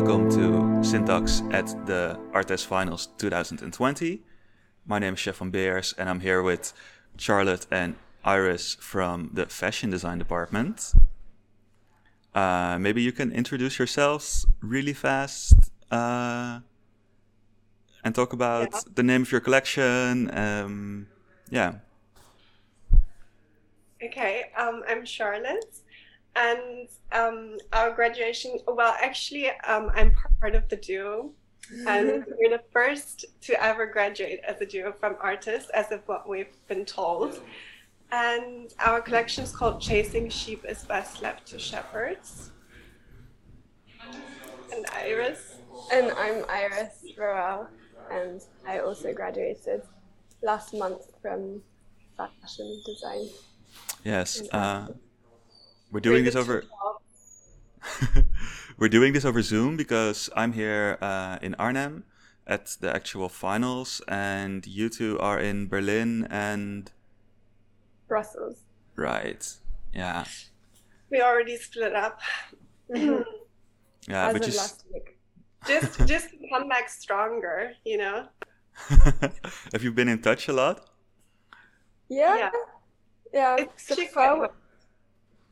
welcome to Syntax at the ArtEZ Finals 2020. My name is Chef van Beers and I'm here with Charlotte and Iris from the fashion design department. Uh, maybe you can introduce yourselves really fast uh, and talk about Yeah. the name of your collection. Um, yeah. Okay, um, I'm Charlotte, and um, our graduation. Well, actually, um, I'm part of the duo, and we're the first to ever graduate as a duo from ArtEZ, as of what we've been told. And our collection is called "Chasing Sheep is Best Left to Shepherds." And Iris. And I'm Iris Roel, and I also graduated last month from fashion design. Yes. Uh, Amsterdam. We're doing this over. We're doing this over Zoom because I'm here uh, in Arnhem at the actual finals, and you two are in Berlin and Brussels. right, yeah, We already split up. yeah. As but of you last week. just, just come back stronger, you know. have you been in touch a lot? Yeah. Yeah. Yeah. It's so far, quite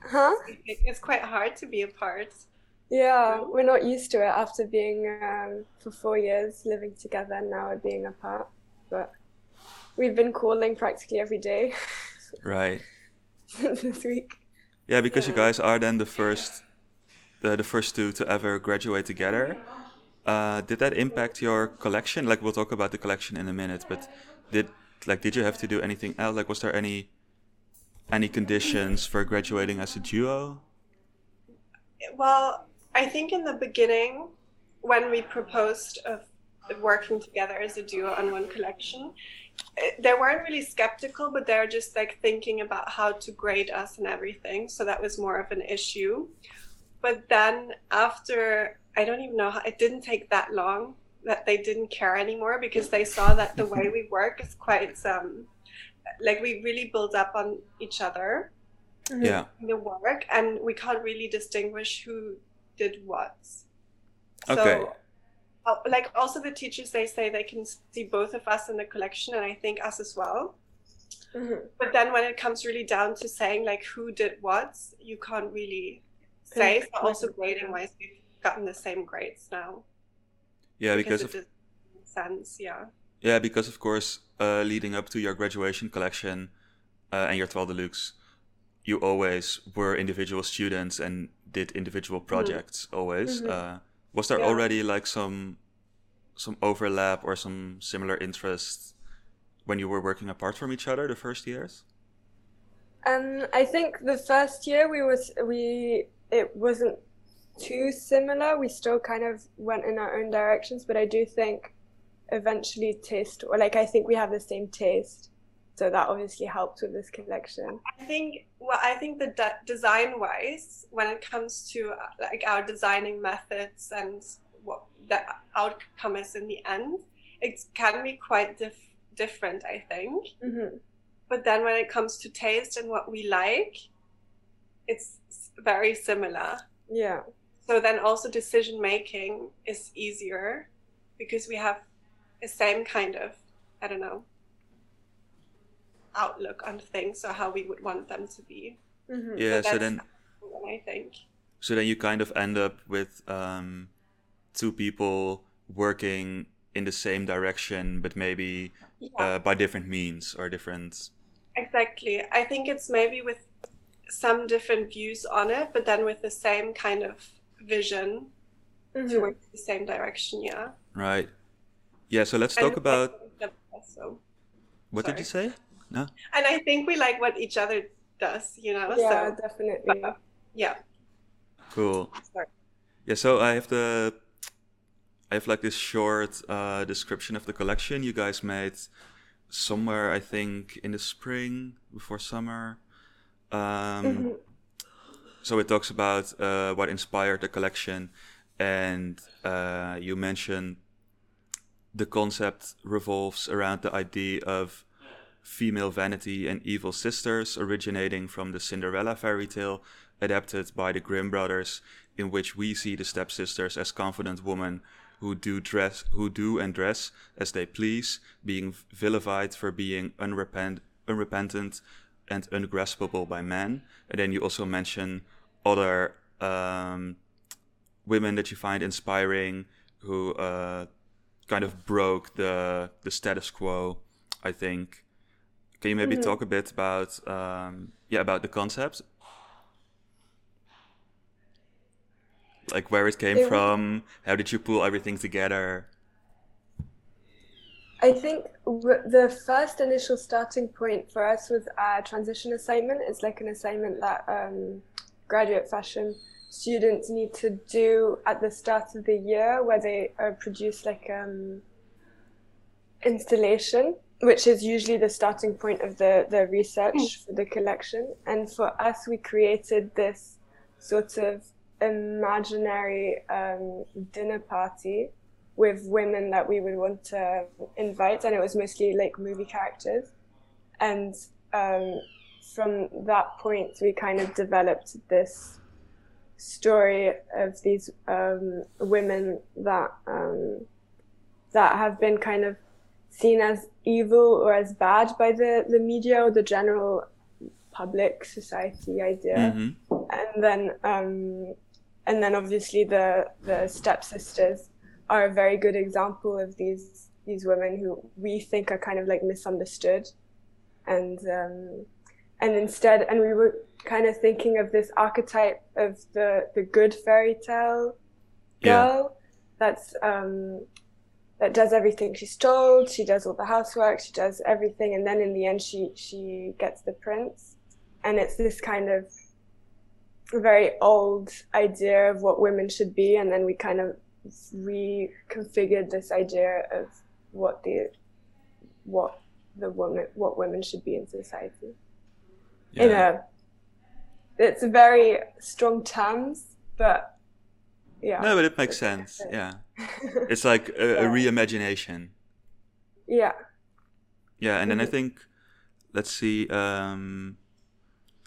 huh? It's quite hard to be apart. Yeah, we're not used to it after being um, for four years living together and now we're being apart. But we've been calling practically every day Right. this week. Yeah, because you guys are then the first, the, the first two to ever graduate together. Uh, did that impact your collection? Like we'll talk about the collection in a minute, but did like did you have to do anything else? Like was there any any conditions for graduating as a duo? Well, I think in the beginning, when we proposed of working together as a duo on one collection, eh, they weren't really skeptical, but they're just like thinking about how to grade us and everything. So that was more of an issue. But then after, I don't even know how, it didn't take that long that they didn't care anymore because they saw that the way we work is quite, um, like we really build up on each other Yeah. the work and we can't really distinguish who did what. So, Okay. uh, like also the teachers, they say they can see both of us in the collection and I think us as well. Mhm. But then when it comes really down to saying like who did what, you can't really say. So also grading wise, we've gotten the same grades now Yeah, because because of it sense. Yeah. Yeah, because of course, uh, leading up to your graduation collection uh, and your Etoile de Luxe, you always were individual students and did individual projects always. Mhm. Uh, was there Yeah. already like some some overlap or some similar interests when you were working apart from each other the first years? Um, I think the first year we was we it wasn't too similar. We still kind of went in our own directions, but I do think eventually taste or like I think we have the same taste, so that obviously helps with this collection. I think well, I think the de- design wise, when it comes to uh, like our designing methods and what the outcome is in the end, it can be quite dif- different. I think, hmm but then when it comes to taste and what we like, it's very similar. Yeah. So then also decision making is easier because we have the same kind of I don't know outlook on things or how we would want them to be. hmm Yeah, so that's- then I think. so then you kind of end up with um, two people working in the same direction, but maybe Yeah, uh, by different means or different. exactly. I think it's maybe with some different views on it, but then with the same kind of vision Mhm. towards the same direction. Yeah. Right. Yeah, so let's talk we about like each other also. what did you say? No? And I think we like what each other does. You know. Yeah, So definitely. yeah. Cool. Sorry. Yeah, so I have the I have like this short uh, description of the collection you guys made somewhere I think in the spring before summer. Um, Mhm. So it talks about uh, what inspired the collection, and uh, you mentioned the concept revolves around the idea of female vanity and evil sisters originating from the Cinderella fairy tale adapted by the Grimm brothers in which we see the stepsisters as confident women who do dress who do and dress as they please, being vilified for being unrepent, unrepentant and ungraspable by men. And then you also mention other um, women that you find inspiring who uh, kind of broke the the status quo. I think. Can you maybe mm-hmm. talk a bit about um, yeah about the concept like where it came from how did you pull everything together i think the first initial starting point for us was a transition assignment it's like an assignment that um, graduate fashion students need to do at the start of the year where they uh, produce like um, installation which is usually the starting point of the, the research mm. for the collection. And for us, we created this sort of imaginary um, dinner party with women that we would want to invite, and it was mostly like movie characters. And um, from that point, we kind of developed this story of these um, women that um, that have been kind of seen as evil or as bad by the, the media or the general public society idea. Mm-hmm. And then um, and then obviously the the stepsisters are a very good example of these these women who we think are kind of like misunderstood and um, and instead and we were kind of thinking of this archetype of the the good fairy tale girl yeah. that's um, that does everything she's told. She does all the housework. She does everything, and then in the end, she she gets the prince. And it's this kind of very old idea of what women should be, and then we kind of reconfigured this idea of what the what the woman what women should be in society. Yeah. In a it's very strong terms, but yeah. No, but it makes sense. Yeah. it's like a, yeah. a, reimagination. Yeah. Yeah, and then mm-hmm. I think, let's see, um,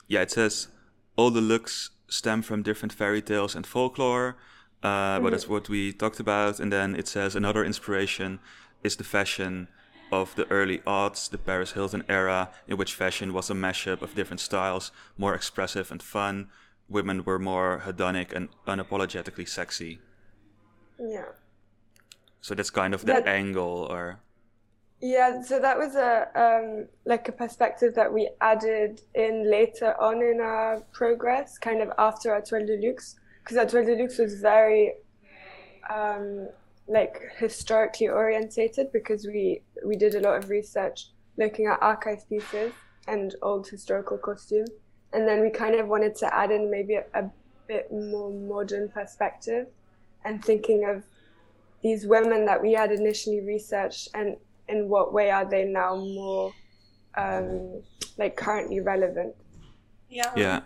yeah, it says all the looks stem from different fairy tales and folklore, uh, mm-hmm. but that's what we talked about. And then it says another inspiration is the fashion of the early aughts, the Paris Hilton era, in which fashion was a mashup of different styles, more expressive and fun, women were more hedonic and unapologetically sexy. Yeah. So that's kind of the that, angle, or. Yeah, so that was a um, like a perspective that we added in later on in our progress, kind of after Etoile de Luxe, because Etoile de Luxe was very um, like historically orientated because we we did a lot of research looking at archive pieces and old historical costume and then we kind of wanted to add in maybe a, a bit more modern perspective and thinking of these women that we had initially researched and in what way are they now more um, like currently relevant. Yeah. Yeah.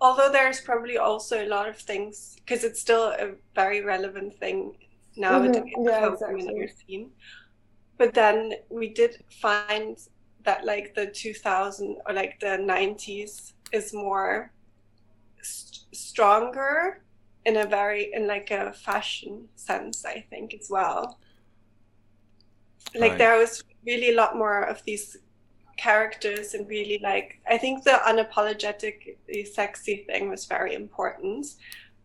Although there's probably also a lot of things because it's still a very relevant thing nowadays mm-hmm. yeah, exactly. scene but then we did find that like the 2000 or like the 90s is more st- stronger in a very in like a fashion sense i think as well like right. there was really a lot more of these characters and really like i think the unapologetic the sexy thing was very important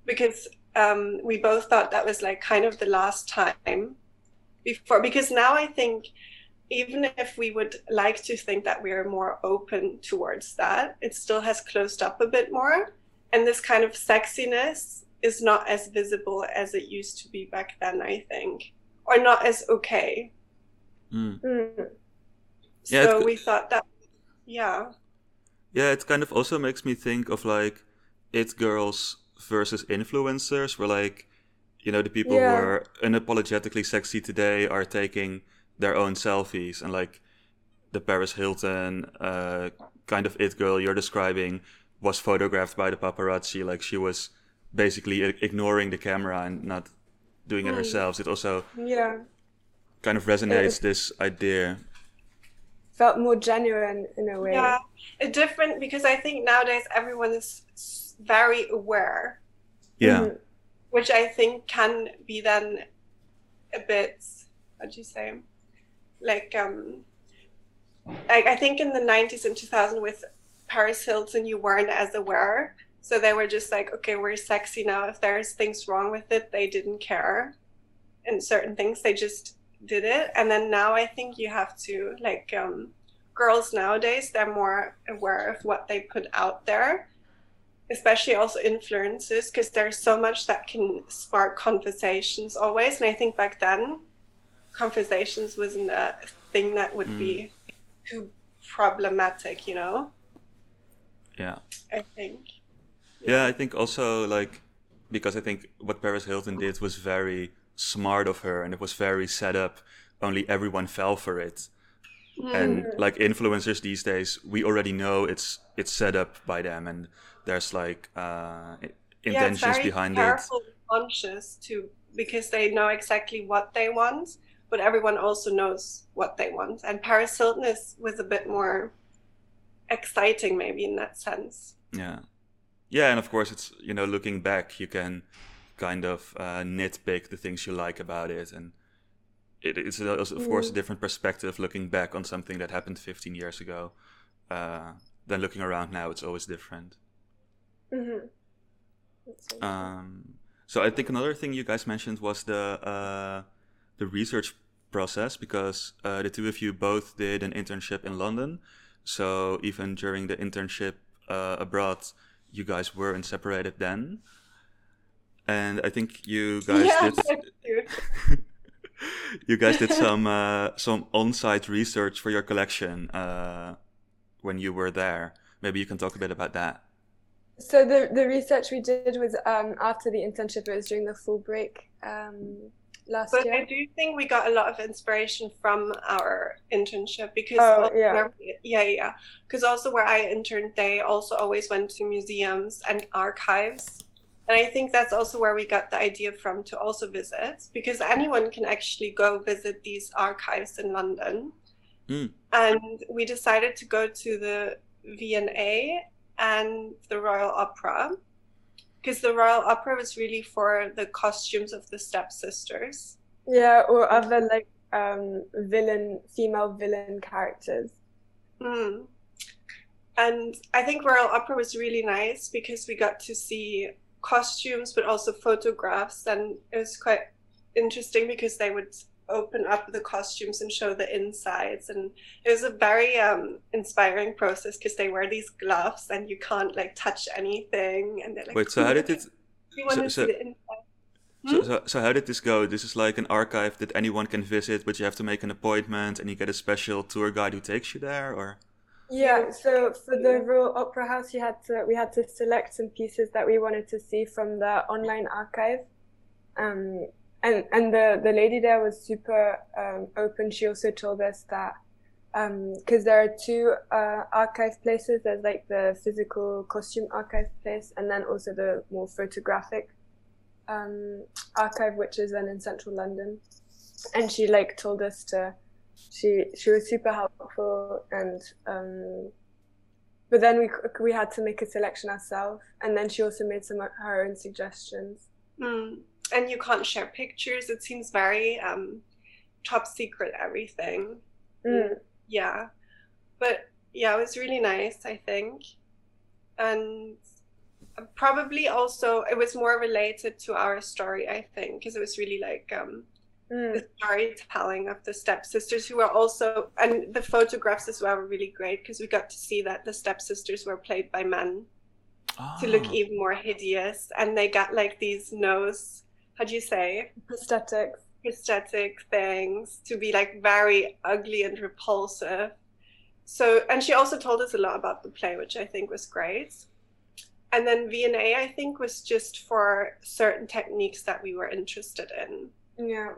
because um, we both thought that was like kind of the last time before because now i think even if we would like to think that we are more open towards that, it still has closed up a bit more. And this kind of sexiness is not as visible as it used to be back then, I think, or not as okay. Mm. Mm. Yeah, so we thought that, yeah. Yeah, it kind of also makes me think of like it girls versus influencers, where like, you know, the people yeah. who are unapologetically sexy today are taking their own selfies and like the Paris Hilton uh, kind of it girl you're describing was photographed by the paparazzi. Like she was basically ignoring the camera and not doing it mm. herself. It also yeah kind of resonates it this idea. Felt more genuine in a way. Yeah, A different because I think nowadays everyone is very aware. Yeah. Mhm. which I think can be then a bit do you say? Like um like I think in the 90s and 2000 with Paris Hilton you weren't as aware. So they were just like okay we're sexy now. If there's things wrong with it they didn't care. And certain things they just did it. And then now I think you have to like um girls nowadays they're more aware of what they put out there especially also influences because there's so much that can spark conversations always and i think back then conversations wasn't a thing that would be mm. too problematic you know Yeah. i think Yeah, I think also like because I think what Paris Hilton did was very smart of her and it was very set up. Only everyone fell for it. And mm. like influencers these days, we already know it's it's set up by them and there's like uh i- yeah, it's intentions very behind it. careful and conscious too because they know exactly what they want but everyone also knows what they want. And paris hilton is was a bit more exciting maybe in that sense. Yeah. Yeah, and of course it's you know, looking back you can kind of uh, nitpick the things you like about it and it, it's of course a different perspective looking back on something that happened 15 years ago uh, than looking around now. It's always different Mhm. So- um, so I think another thing you guys mentioned was the uh, the research process because uh, the two of you both did an internship in London. So even during the internship uh, abroad, you guys weren't separated then. And I think you guys yeah did you guys did some uh, some on-site research for your collection uh, when you were there. Maybe you can talk a bit about that. So the the research we did was um, after the internship. It was during the full break um, last But year. I do think we got a lot of inspiration from our internship because Oh, also yeah. where- yeah, yeah. Because also where I interned, they also always went to museums and archives, and I think that's also where we got the idea from to also visit because anyone can actually go visit these archives in London, Mm. and we decided to go to the V&A and the Royal Opera. Because the Royal Opera was really for the costumes of the stepsisters. Yeah, or other like um, villain, female villain characters. Mm. And I think Royal Opera was really nice because we got to see costumes, but also photographs, and it was quite interesting because they would open up the costumes and show the insides, and it was a very um, inspiring process because they wear these gloves and you can't like touch anything, and they're like, Wait, so how did it? So- so- see the inside? So, so, so how did this go? This is like an archive that anyone can visit, but you have to make an appointment and you get a special tour guide who takes you there, or Yeah, so for the Royal Opera House, you had to we had to select some pieces that we wanted to see from the online archive, um, and and the the lady there was super um, open. She also told us that because there are two uh, archive places. There's like the physical costume archive place, and then also the more photographic um, archive, which is then in central London. And she like told us to she she was super helpful and um but then we we had to make a selection ourselves and then she also made some of her own suggestions Mm. And you can't share pictures. It seems very um, top secret, everything. mm. yeah but yeah it was really nice i think and probably also it was more related to our story i think because it was really like um Mm. the storytelling of the stepsisters who were also and the photographs as well were really great because we got to see that the stepsisters were played by men to look Ah, even more hideous and they got like these nose how do you say prosthetics prosthetic things to be like very ugly and repulsive. So, and she also told us a lot about the play, which I think was great. And then V&A, I think, was just for certain techniques that we were interested in. yeah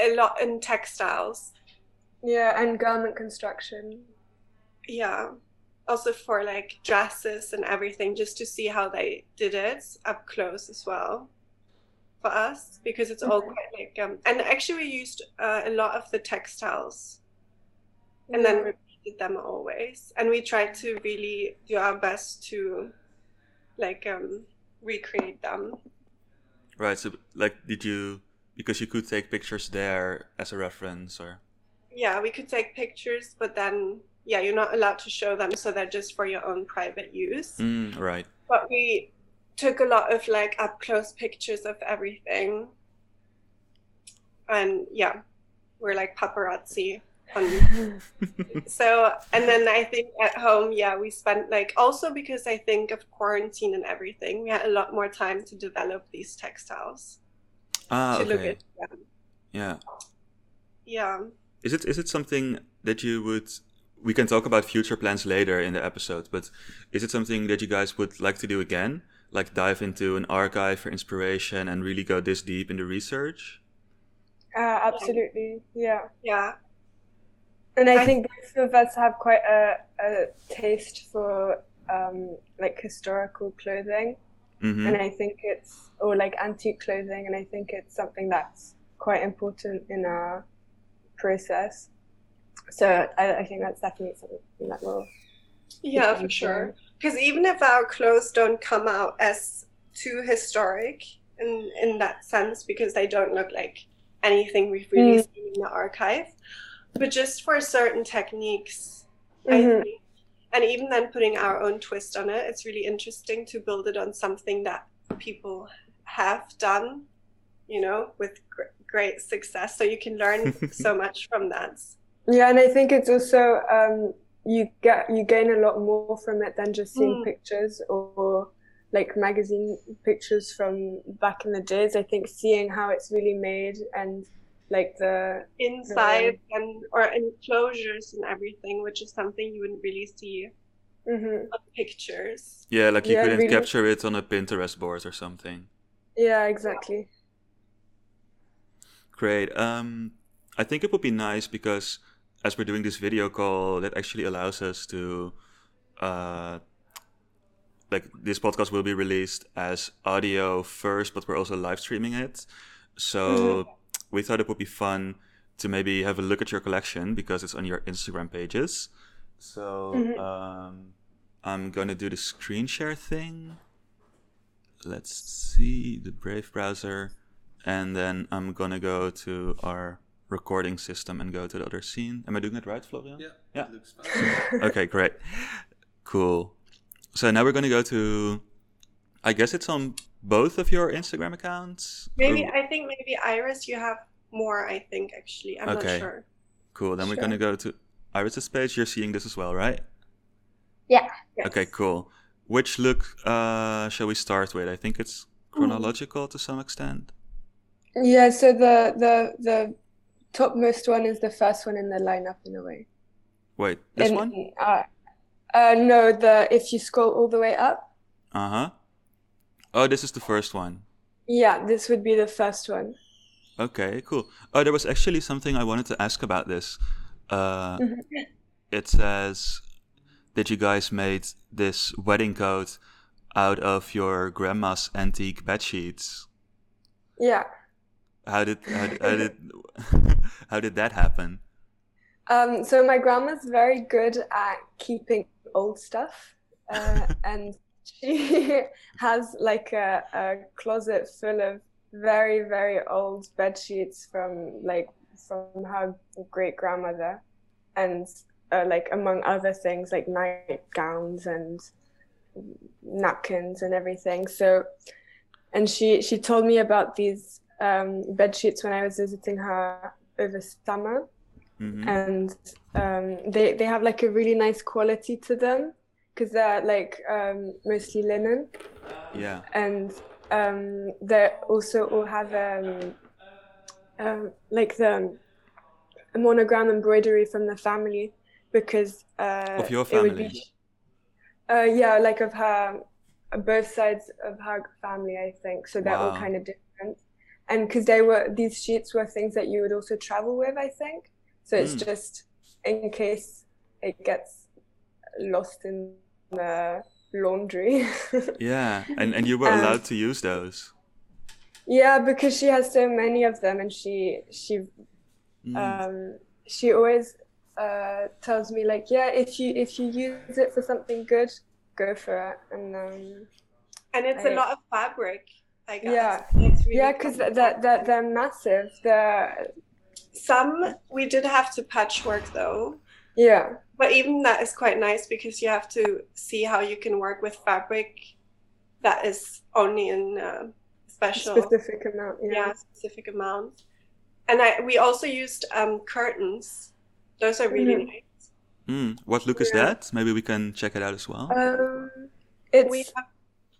A lot in textiles. yeah and garment construction Yeah. Also for like dresses and everything, just to see how they did it up close as well for us, because it's all Mhm. quite like, um, and actually we used uh, a lot of the textiles and then repeated them always and we tried to really do our best to like um recreate them Right. So, like, did you because you could take pictures there as a reference, or Yeah, we could take pictures, but then yeah, you're not allowed to show them, so they're just for your own private use. mm, right? But we took a lot of like up close pictures of everything, and yeah, we're like paparazzi. On so and then i think at home yeah we spent like also because i think of quarantine and everything we had a lot more time to develop these textiles ah, to look okay. at them Yeah. yeah Is it is it something that you would? We can talk about future plans later in the episode, but is it something that you guys would like to do again? Like dive into an archive for inspiration and really go this deep in the research? Uh, absolutely, yeah. yeah And I I- think both of us have quite a, a taste for um, like historical clothing, hmm and I think it's or like antique clothing, and I think it's something that's quite important in our process. So I, I think that's definitely something that will. yeah for sure going. Because even if our clothes don't come out as too historic in in that sense because they don't look like anything we've really Mm. seen in the archive but just for certain techniques I Mhm. think, and even then putting our own twist on it, it's really interesting to build it on something that people have done, you know, with gr- great success. So you can learn so much from that. Yeah, and I think it's also um, you get you gain a lot more from it than just seeing Mm. pictures or like magazine pictures from back in the days. I think seeing how it's really made and like the Inside and or enclosures and everything, which is something you wouldn't really see Mhm. on pictures. Yeah, like you Yeah, couldn't really. capture it on a Pinterest board or something. yeah exactly. Great. Um, I think it would be nice because as we're doing this video call, that actually allows us to, uh, like this podcast will be released as audio first, but we're also live streaming it. So we thought it would be fun to maybe have a look at your collection because it's on your Instagram pages. So Mhm. um, I'm gonna do the screen share thing. Let's see the Brave browser, and then I'm gonna go to our recording system and go to the other scene. Am I doing it right, Florian? Yeah. Yeah. Looks fine. okay, great. Cool. So now we're going to go to, I guess it's on both of your Instagram accounts? Maybe Or- I think maybe Iris, you have more. I think actually, I'm Okay. not sure. Cool. Then we're going to go to Iris's page. You're seeing this as well, right? Yeah. Okay, cool. Which look uh, shall we start with? I think it's chronological to some extent. Yeah, so the the the topmost one is the first one in the lineup in a way. Wait, this And, one? Uh, uh, no, the if you scroll all the way up, Uh huh. Oh, this is the first one. yeah, this would be the first one. Okay, cool. Oh, there was actually something I wanted to ask about this. Uh, Mhm. it says that you guys made this wedding coat out of your grandma's antique bed sheets. Yeah. How did how did how did, how did that happen? Um, so my grandma's very good at keeping old stuff, uh, and she has like a, a closet full of very very old bed sheets from like from her great grandmother, and uh, like among other things like nightgowns and napkins and everything. So, and she she told me about these um, bed sheets when I was visiting her over summer hmm and um, they they have like a really nice quality to them because they're like um, mostly linen Yeah. and um, they also all have um, um, like the monogram embroidery from the family because uh, Of your family? be- uh, yeah, like of her both sides of her family, I think. So they're all kind of different. And because they were these sheets were things that you would also travel with, I think. So it's Mm. just in case it gets lost in the laundry. Yeah, and and you were Um, allowed to use those. yeah, because she has so many of them, and she she Mm. um, she always uh, tells me like, yeah, if you if you use it for something good, go for it. And um, And it's a I- lot of fabric I guess. Yeah. It's really Yeah, because fun. that that they're massive. They're some we did have to patchwork though. yeah. But even that is quite nice because you have to see how you can work with fabric that is only in uh, special Specific amount. Yeah. yeah specific amount. And I we also used um, curtains. Those are really Mhm. nice. Mm, what look is that? Maybe we can check it out as well. Um, it's We have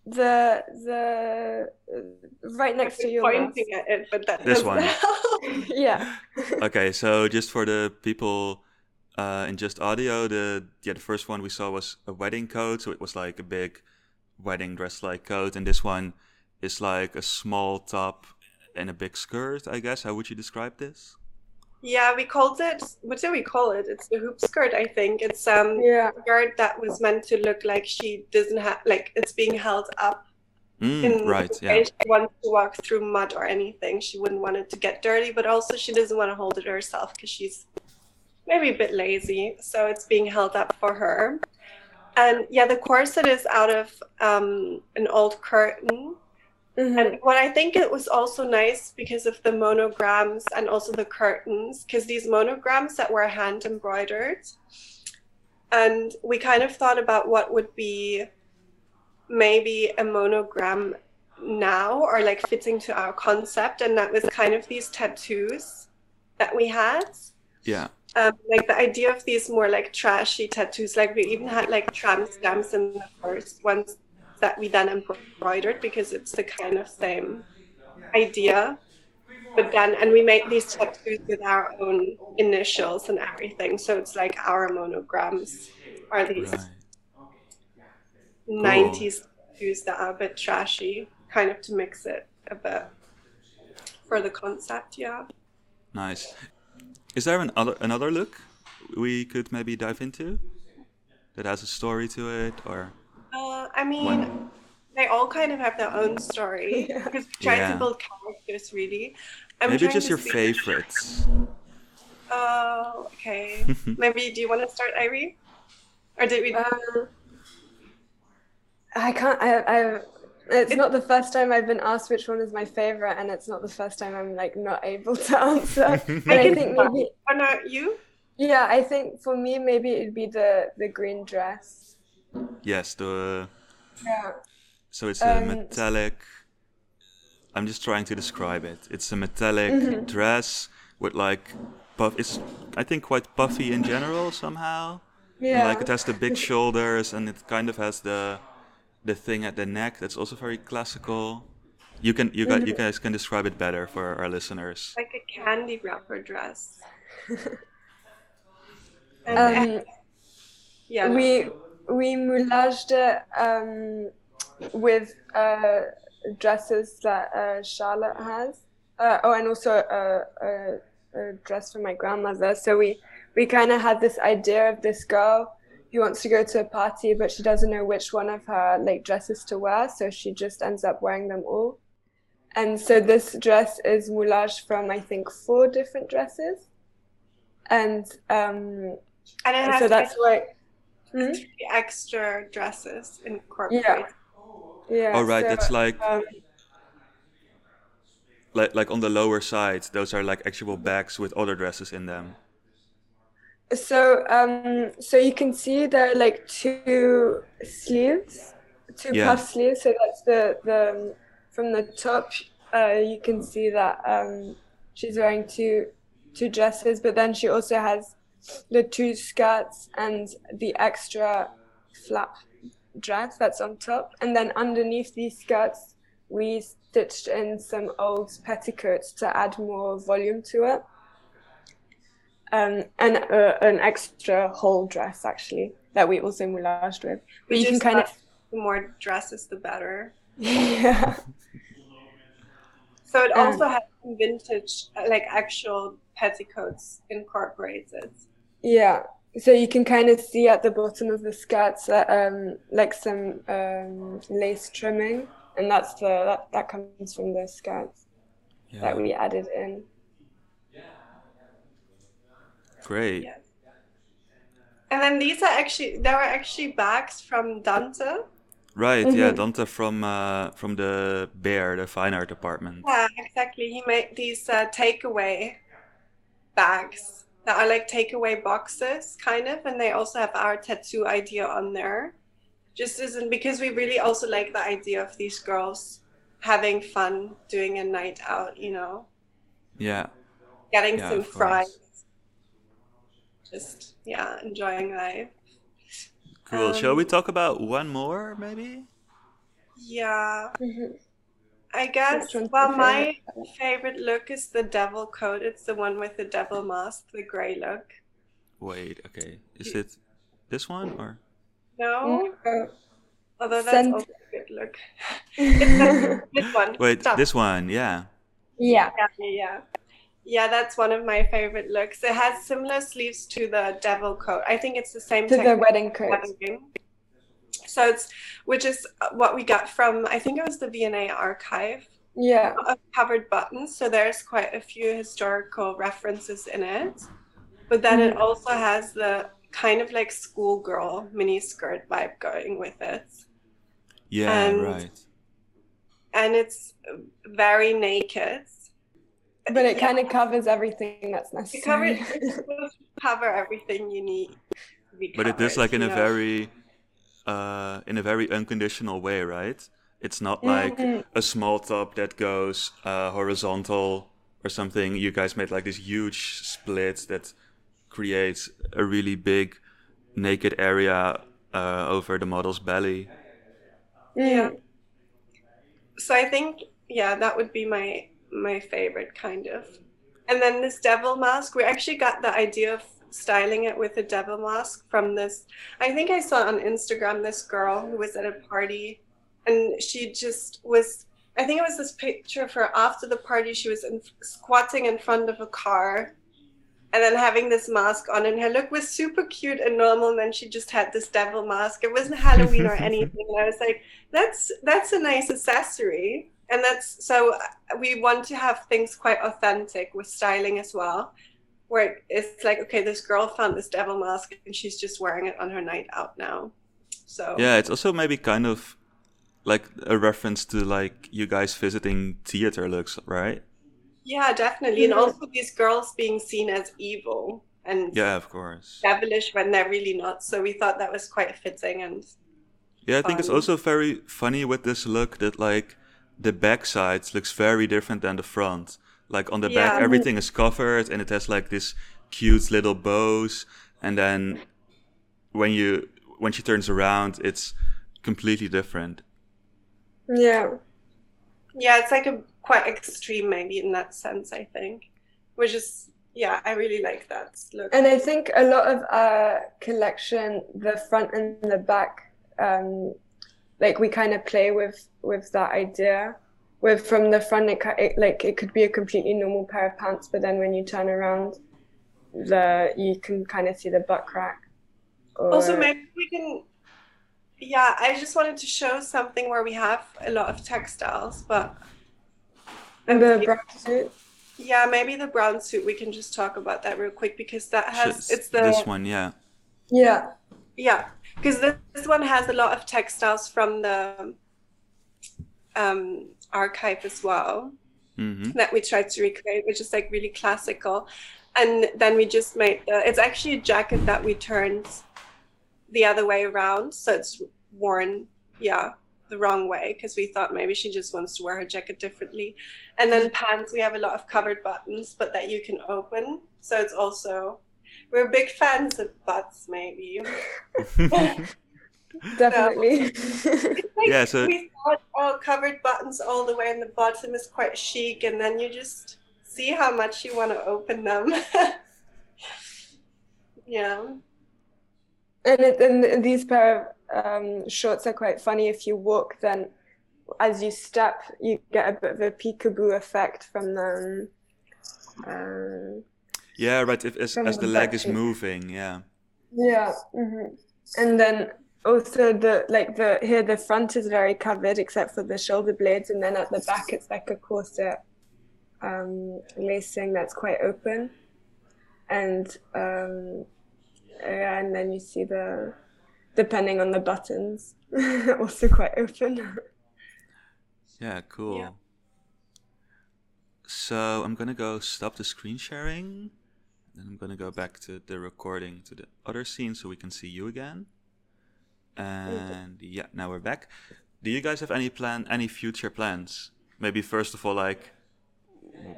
the the uh, right next to been your mouse. pointing at it, but that This one. yeah. okay, so just for the people uh, in just audio, the yeah the first one we saw was a wedding coat, so it was like a big wedding dress like coat, and this one is like a small top and a big skirt. I guess how would you describe this? Yeah, we called it. What do we call it? It's the hoop skirt, I think. It's um Yeah. skirt that was meant to look like she doesn't have like it's being held up Mm, in right, yeah. way she wants to walk through mud or anything. She wouldn't want it to get dirty, but also she doesn't want to hold it herself because she's maybe a bit lazy. So it's being held up for her. And yeah, the corset is out of um, an old curtain. Mhm. And what I think it was also nice because of the monograms and also the curtains, because these monograms that were hand embroidered, and we kind of thought about what would be maybe a monogram now or like fitting to our concept, and that was kind of these tattoos that we had. Yeah. Um, like the idea of these more like trashy tattoos, like we even had like tramp stamps in the first ones that we then embroidered because it's the kind of same idea. But then, and we made these tattoos with our own initials and everything. So it's like our monograms are these Right. 90s tattoos that are a bit trashy, kind of to mix it a bit for the concept, yeah. Nice. Is there an other another look we could maybe dive into that has a story to it, or Uh, I mean, they all kind of have their own story Yeah. because we try Yeah. to build characters really. I'm maybe just your favorites? Oh, okay. maybe do you want to start, Irie? Or did we? Um, I can't. I. I it's not the first time I've been asked which one is my favorite, and it's not the first time I'm like not able to answer. But I can think maybe, oh no, you? yeah, I think for me maybe it'd be the the green dress. Yes, the Yeah. so it's a Um, metallic. I'm just trying to describe it. It's a metallic Mm-hmm. dress with like buff. It's I think quite puffy in general somehow. And, Yeah. Like it has the big shoulders and it kind of has the the thing at the neck that's also very classical. You can you Mm-hmm. got you guys can describe it better for our listeners. Like a candy wrapper dress. Um, yeah. we we moulaged it um, with uh, dresses that uh, Charlotte has. Uh, oh, and also a, a, a dress for my grandmother. So we we kind of had this idea of this girl who wants to go to a party, but she doesn't know which one of her like dresses to wear, so she just ends up wearing them all. And so this dress is moulage from I think four different dresses, and um, and it has so that's why. Hmm? three extra dresses incorporated. Yeah. oh right, so, that's like um, like like on the lower side. Those are like actual bags with other dresses in them. so um, so you can see there are like two sleeves, two Yeah. puff sleeves. So that's the the from the top. Uh, you can see that um, she's wearing two two dresses, but then she also has the two skirts and the extra flap dress that's on top, and then underneath these skirts we stitched in some old petticoats to add more volume to it. Um, and uh, an extra whole dress actually that we also moulaged with. But We you can kind of the more dresses, the better. yeah, So it Um, also has vintage, uh, like actual petticoats incorporated. yeah. So you can kind of see at the bottom of the skirts that um, like some um, lace trimming, and that's the that, that comes from the skirts Yeah. that we added in. Great. Yes. And then these are actually there are actually bags from Dante. Right, yeah, Dante from uh, from the Bear, the fine art department. Yeah, exactly. He made these uh, takeaway bags that are like takeaway boxes, kind of, and they also have our tattoo idea on there. Just isn't because we really also like the idea of these girls having fun doing a night out, you know, Yeah, getting yeah, some fries, just yeah, enjoying life. Cool. Shall we Um, talk about one more, maybe? Yeah, Mhm. I guess. Well, my favorite? favorite look is the devil coat. It's the one with the devil mask, the gray look. Wait, okay. Is it this one or? No, Uh, although that's Sent- also a good look. This one. Wait, Stop. this one, yeah. yeah. Yeah, yeah, yeah. Yeah, that's one of my favorite looks. It has similar sleeves to the devil coat. I think it's the same To the wedding coat. So it's which is what we got from I think it was the V&A archive Yeah. of covered buttons. So there's quite a few historical references in it. But then it mm-hmm. also has the kind of like schoolgirl mini skirt vibe going with it. Yeah, And- right. And it's very naked. But it Yeah. kind of covers everything that's necessary. it's supposed to cover everything you need. to be But it is covered, like in a know? very, uh, in a very unconditional way, right? It's not like Mhm. a small top that goes uh, horizontal or something. You guys made like this huge split that creates a really big naked area uh, over the model's belly. Yeah. Mm. So I think yeah, that would be my my favorite kind of. And then this devil mask, we actually got the idea of styling it with a devil mask from this. I think I saw on Instagram this girl who was at a party, and she just was. I think it was this picture of her after the party. She was in, squatting in front of a car, and then having this mask on, and her look was super cute and normal. And then she just had this devil mask. It wasn't Halloween or anything. And I was like, that's that's a nice accessory and that's so uh, we want to have things quite authentic with styling as well where it's like okay this girl found this devil mask and she's just wearing it on her night out now so Yeah, it's also maybe kind of like a reference to like you guys visiting theater looks, right? yeah definitely and Mhm. also these girls being seen as evil and Yeah, of course. devilish when they're really not so we thought that was quite fitting and Yeah, I think it's also very funny with this look that like the back sides looks very different than the front. Like on the back, Yeah. everything is covered and it has like this cute little bows, and then when you when she turns around, it's completely different. Yeah. yeah it's like a quite extreme maybe in that sense i think which is yeah i really like that look And I think a lot of our collection, the front and the back, um, like we kind of play with with that idea. With from the front, it, it like it could be a completely normal pair of pants, but then when you turn around, the you can kind of see the butt crack. Or, Also, maybe we can. Yeah, I just wanted to show something where we have a lot of textiles, but and the brown suit. yeah, maybe the brown suit. We can just talk about that real quick because that has Just it's the this one, yeah. Yeah. yeah because this, this one has a lot of textiles from the um, archive as well. hmm that we tried to recreate, which is like really classical. And then we just made the, it's actually a jacket that we turned the other way around. So it's worn, yeah, the wrong way because we thought maybe she just wants to wear her jacket differently. And then pants, we have a lot of covered buttons, but that you can open. So it's also, we're big fans of butts, maybe. Definitely. Like, Yeah, so- we thought oh covered buttons all the way in the bottom is quite chic and then you just see how much you want to open them yeah And, it, and these pair of um, shorts are quite funny. If you walk, then as you step, you get a bit of a peekaboo effect from them. Um, yeah, right. If as, as the leg is moving, yeah. yeah, hmm and then also the like the here the front is very covered except for the shoulder blades, and then at the back it's like a corset um, lacing that's quite open, and um, yeah, and then you see the depending on the buttons, also quite open. Yeah, cool. Yeah. So I'm gonna go stop the screen sharing. Then I'm gonna go back to the recording to the other scene so we can see you again. And yeah, now we're back. Do you guys have any plan, any future plans? Maybe first of all, like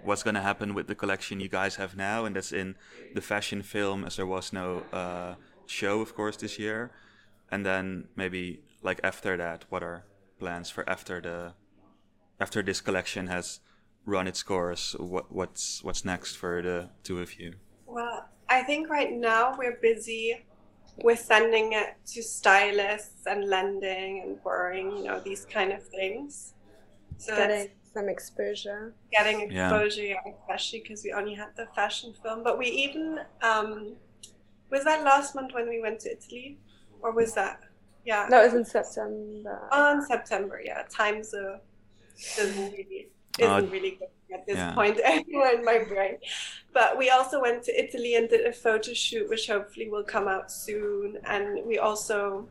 what's gonna happen with the collection you guys have now, and that's in the fashion film, as there was no uh, show, of course, this year. And then maybe like after that, what are plans for after the after this collection has run its course? What what's what's next for the two of you? Well, I think right now we're busy with sending it to stylists and lending and borrowing, you know, these kind of things. So getting some exposure. Getting exposure, yeah. especially because we only had the fashion film. But we even um, was that last month when we went to Italy, or was that? Yeah. That was in September. On September, yeah. Times doesn't really isn't uh, really good at this yeah. point anywhere in my brain. But we also went to Italy and did a photo shoot, which hopefully will come out soon. And we also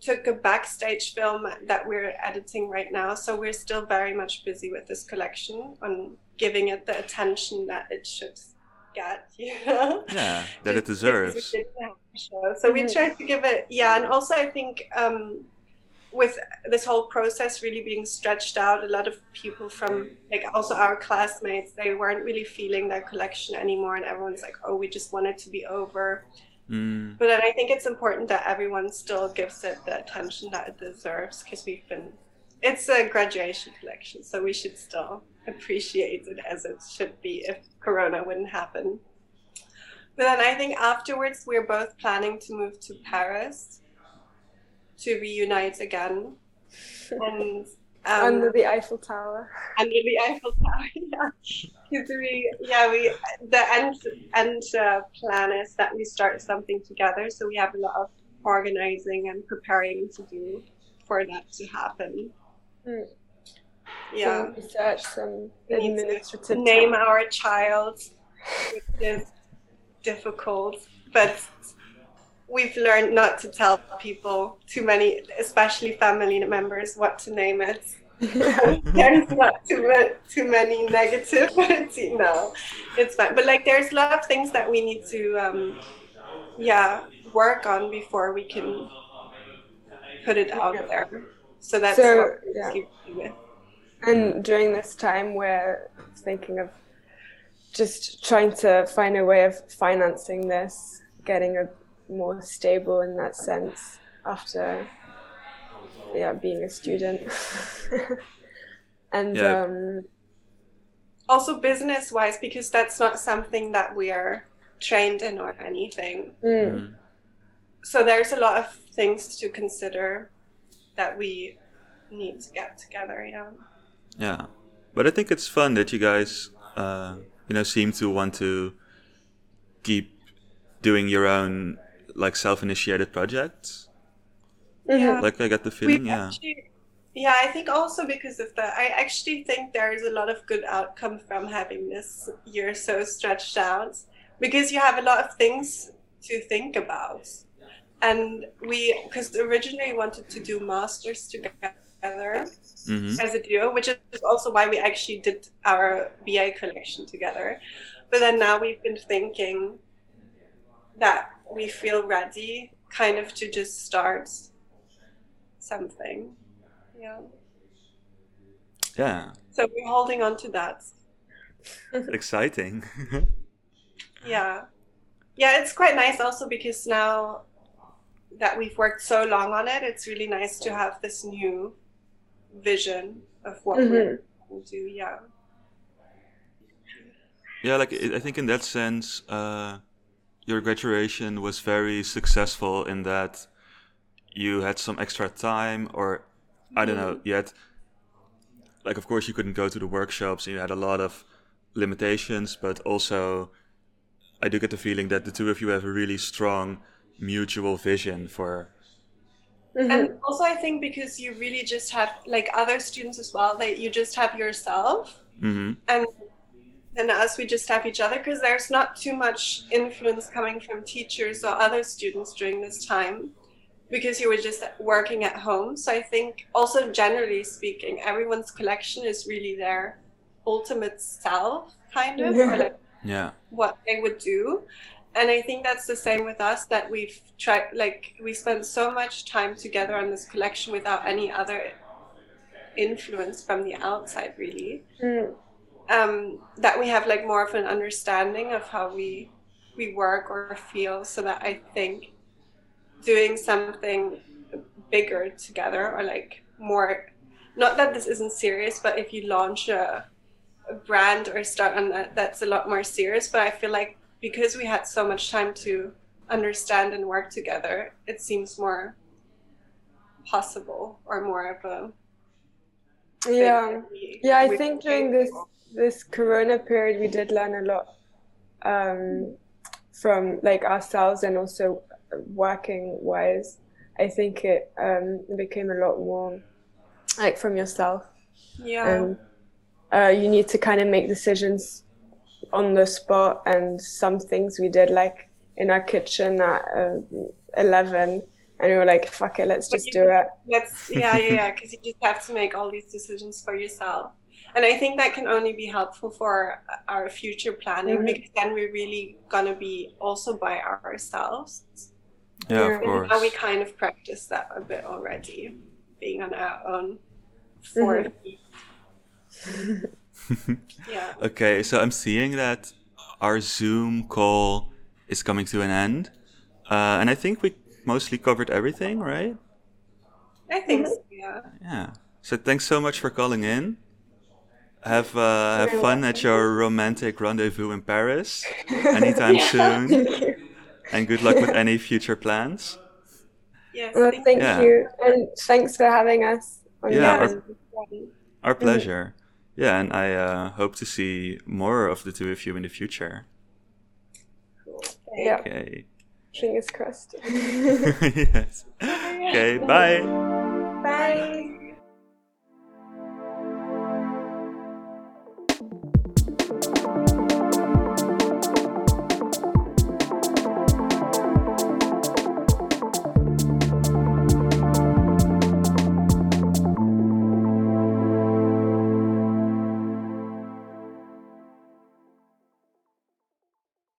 took a backstage film that we're editing right now. So we're still very much busy with this collection on giving it the attention that it should get, you know? Yeah, that it deserves. So we mm-hmm. tried to give it, yeah. And also, I think um, with this whole process really being stretched out, a lot of people from like also our classmates, they weren't really feeling their collection anymore, and everyone's like, "Oh, we just want it to be over." Mm. But then I think it's important that everyone still gives it the attention that it deserves because we've been. It's a graduation collection, so we should still appreciate it as it should be if Corona wouldn't happen. But then I think afterwards we're both planning to move to Paris to reunite again. And um, under the Eiffel Tower. Under the Eiffel Tower, yeah. Because we, yeah, we the end end uh, plan is that we start something together. So we have a lot of organizing and preparing to do for that to happen. Mm. Yeah. Some research, some administrative. Name our child, which is difficult, but we've learned not to tell people too many, especially family members, what to name it. there's not too, too many negativity. No, it's fine. But like, there's a lot of things that we need to, um, yeah, work on before we can put it out there. So that's so, yeah. And during this time, we're thinking of just trying to find a way of financing this, getting a more stable in that sense after yeah being a student and yeah. um, also business wise because that's not something that we are trained in or anything mm. Mm. so there's a lot of things to consider that we need to get together yeah yeah but i think it's fun that you guys uh, you know seem to want to keep doing your own like self-initiated projects. Yeah. Like I get the feeling, we yeah. Actually, yeah, I think also because of that, I actually think there is a lot of good outcome from having this year so stretched out because you have a lot of things to think about. And we, because originally wanted to do masters together mm-hmm. as a duo, which is also why we actually did our BA collection together. But then now we've been thinking that we feel ready kind of to just start something. Yeah. Yeah. So we're holding on to that. Exciting. yeah. Yeah, it's quite nice also because now that we've worked so long on it, it's really nice to have this new vision of what mm-hmm. we're going to do. Yeah. Yeah, like I think in that sense, uh, your graduation was very successful in that you had some extra time or i don't know mm-hmm. yet like of course you couldn't go to the workshops and you had a lot of limitations but also i do get the feeling that the two of you have a really strong mutual vision for mm-hmm. and also i think because you really just have like other students as well that you just have yourself mm-hmm. and and us, we just have each other because there's not too much influence coming from teachers or other students during this time. because you were just working at home. So I think also generally speaking, everyone's collection is really their ultimate self, kind of, or like Yeah. what they would do. And I think that's the same with us that we've tried, like, we spent so much time together on this collection without any other influence from the outside, really. Mm. Um, that we have like more of an understanding of how we we work or feel, so that I think doing something bigger together or like more, not that this isn't serious, but if you launch a, a brand or start on that, that's a lot more serious. But I feel like because we had so much time to understand and work together, it seems more possible or more of a Yeah. Yeah, I think during this this Corona period, we did learn a lot um, from like ourselves and also working wise. I think it um, became a lot more like from yourself, yeah. and uh, you need to kind of make decisions on the spot. And some things we did like in our kitchen at uh, eleven, and we were like, "Fuck it, let's just do it." That's yeah, yeah, yeah. Because you just have to make all these decisions for yourself, and I think that can only be helpful for our future planning Mhm. because then we're really gonna be also by ourselves. Yeah, Yeah. of course. now we kind of practice that a bit already, being on our own four Mhm. feet. Yeah. Okay, so I'm seeing that our Zoom call is coming to an end. Uh, and I think we mostly covered everything, right? I think so, yeah. Yeah. So thanks so much for calling in. Have uh, have You're fun at your romantic rendezvous in Paris anytime soon, Thank you. and good luck with any future plans. Yes. Well, thank thank Yeah. you, and thanks for having us. On Yeah, this. you. Our pleasure. Yeah, and I uh, hope to see more of the two of you in the future. Cool. Yeah, Okay. fingers crossed. yes. Okay. Bye.